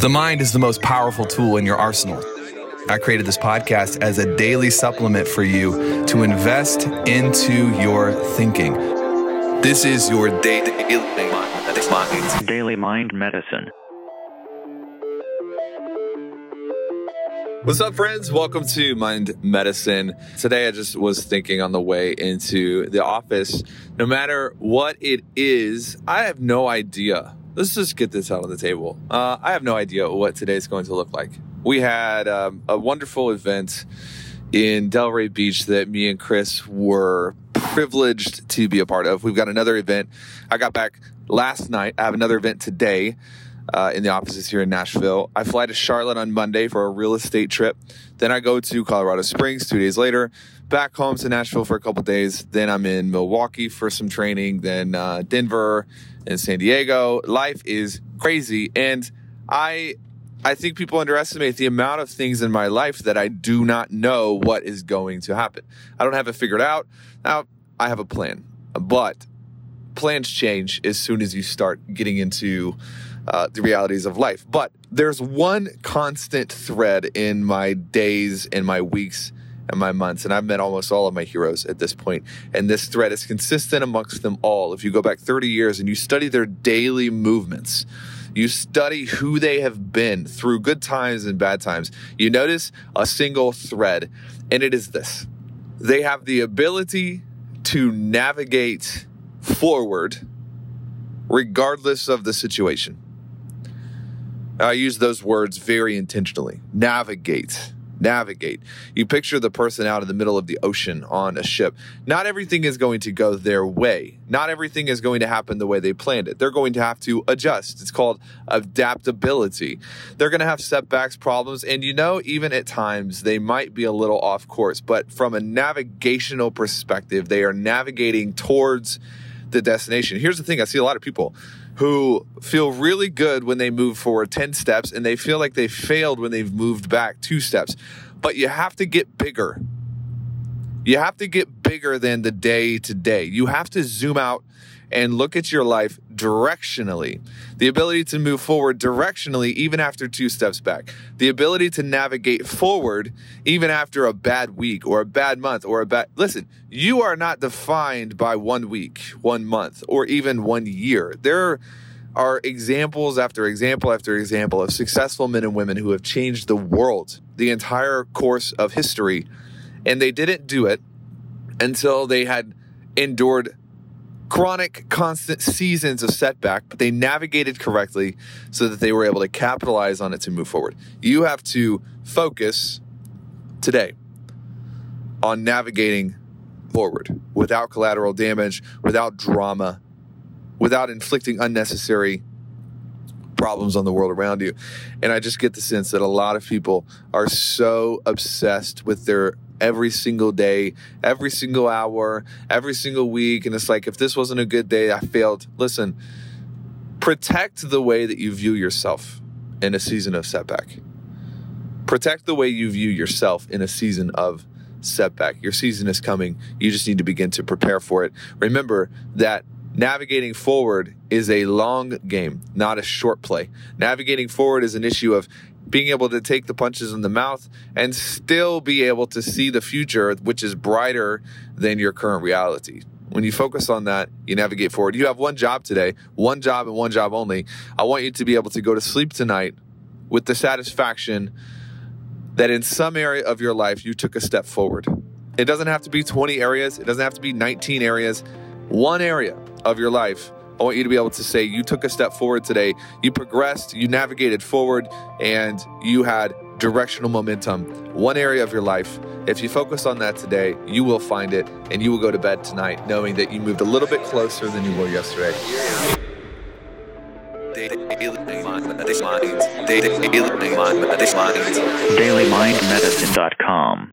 The mind is the most powerful tool in your arsenal. I created this podcast as a daily supplement for you to invest into your thinking. This is your daily Daily Mind Medicine. What's up, friends? Welcome to Mind Medicine. Today, I just was thinking on the way into the office, no matter what it is, I have no idea let's just get this out on the table. Uh, I have no idea what today's going to look like. We had um, a wonderful event in Delray Beach that me and Chris were privileged to be a part of. We've got another event. I got back last night. I have another event today uh, in the offices here in Nashville. I fly to Charlotte on Monday for a real estate trip. Then I go to Colorado Springs two days later, back home to Nashville for a couple days. Then I'm in Milwaukee for some training, then uh, Denver and San Diego. Life is crazy. And I I think people underestimate the amount of things in my life that I do not know what is going to happen. I don't have it figured out. Now, I have a plan, but plans change as soon as you start getting into uh, the realities of life. But there's one constant thread in my days and my weeks and my months, and I've met almost all of my heroes at this point. And this thread is consistent amongst them all. If you go back 30 years and you study their daily movements, you study who they have been through good times and bad times, you notice a single thread, and it is this they have the ability to navigate forward regardless of the situation. I use those words very intentionally. Navigate. Navigate. You picture the person out in the middle of the ocean on a ship. Not everything is going to go their way. Not everything is going to happen the way they planned it. They're going to have to adjust. It's called adaptability. They're going to have setbacks, problems, and you know, even at times they might be a little off course, but from a navigational perspective, they are navigating towards the destination. Here's the thing I see a lot of people who feel really good when they move forward 10 steps and they feel like they failed when they've moved back two steps. But you have to get bigger. You have to get bigger than the day to day. You have to zoom out and look at your life directionally. The ability to move forward directionally even after two steps back. The ability to navigate forward even after a bad week or a bad month or a bad. Listen, you are not defined by one week, one month, or even one year. There are examples after example after example of successful men and women who have changed the world, the entire course of history, and they didn't do it until they had endured chronic, constant seasons of setback, but they navigated correctly so that they were able to capitalize on it to move forward. You have to focus today on navigating forward without collateral damage, without drama, without inflicting unnecessary problems on the world around you. And I just get the sense that a lot of people are so obsessed with their every single day, every single hour, every single week. And it's like, if this wasn't a good day, I failed. Listen, protect the way that you view yourself in a season of setback. Protect the way you view yourself in a season of setback. Your season is coming. You just need to begin to prepare for it. Remember that navigating forward is a long game, not a short play. Navigating forward is an issue of being able to take the punches in the mouth and still be able to see the future, which is brighter than your current reality. When you focus on that, you navigate forward. You have one job today, one job and one job only. I want you to be able to go to sleep tonight with the satisfaction that in some area of your life you took a step forward. It doesn't have to be 20 areas, it doesn't have to be 19 areas. One area of your life I want you to be able to say you took a step forward today, you progressed, you navigated forward, and you had directional momentum. One area of your life. If you focus on that today, you will find it, and you will go to bed tonight knowing that you moved a little bit closer than you were yesterday. DailyMindMedicine.com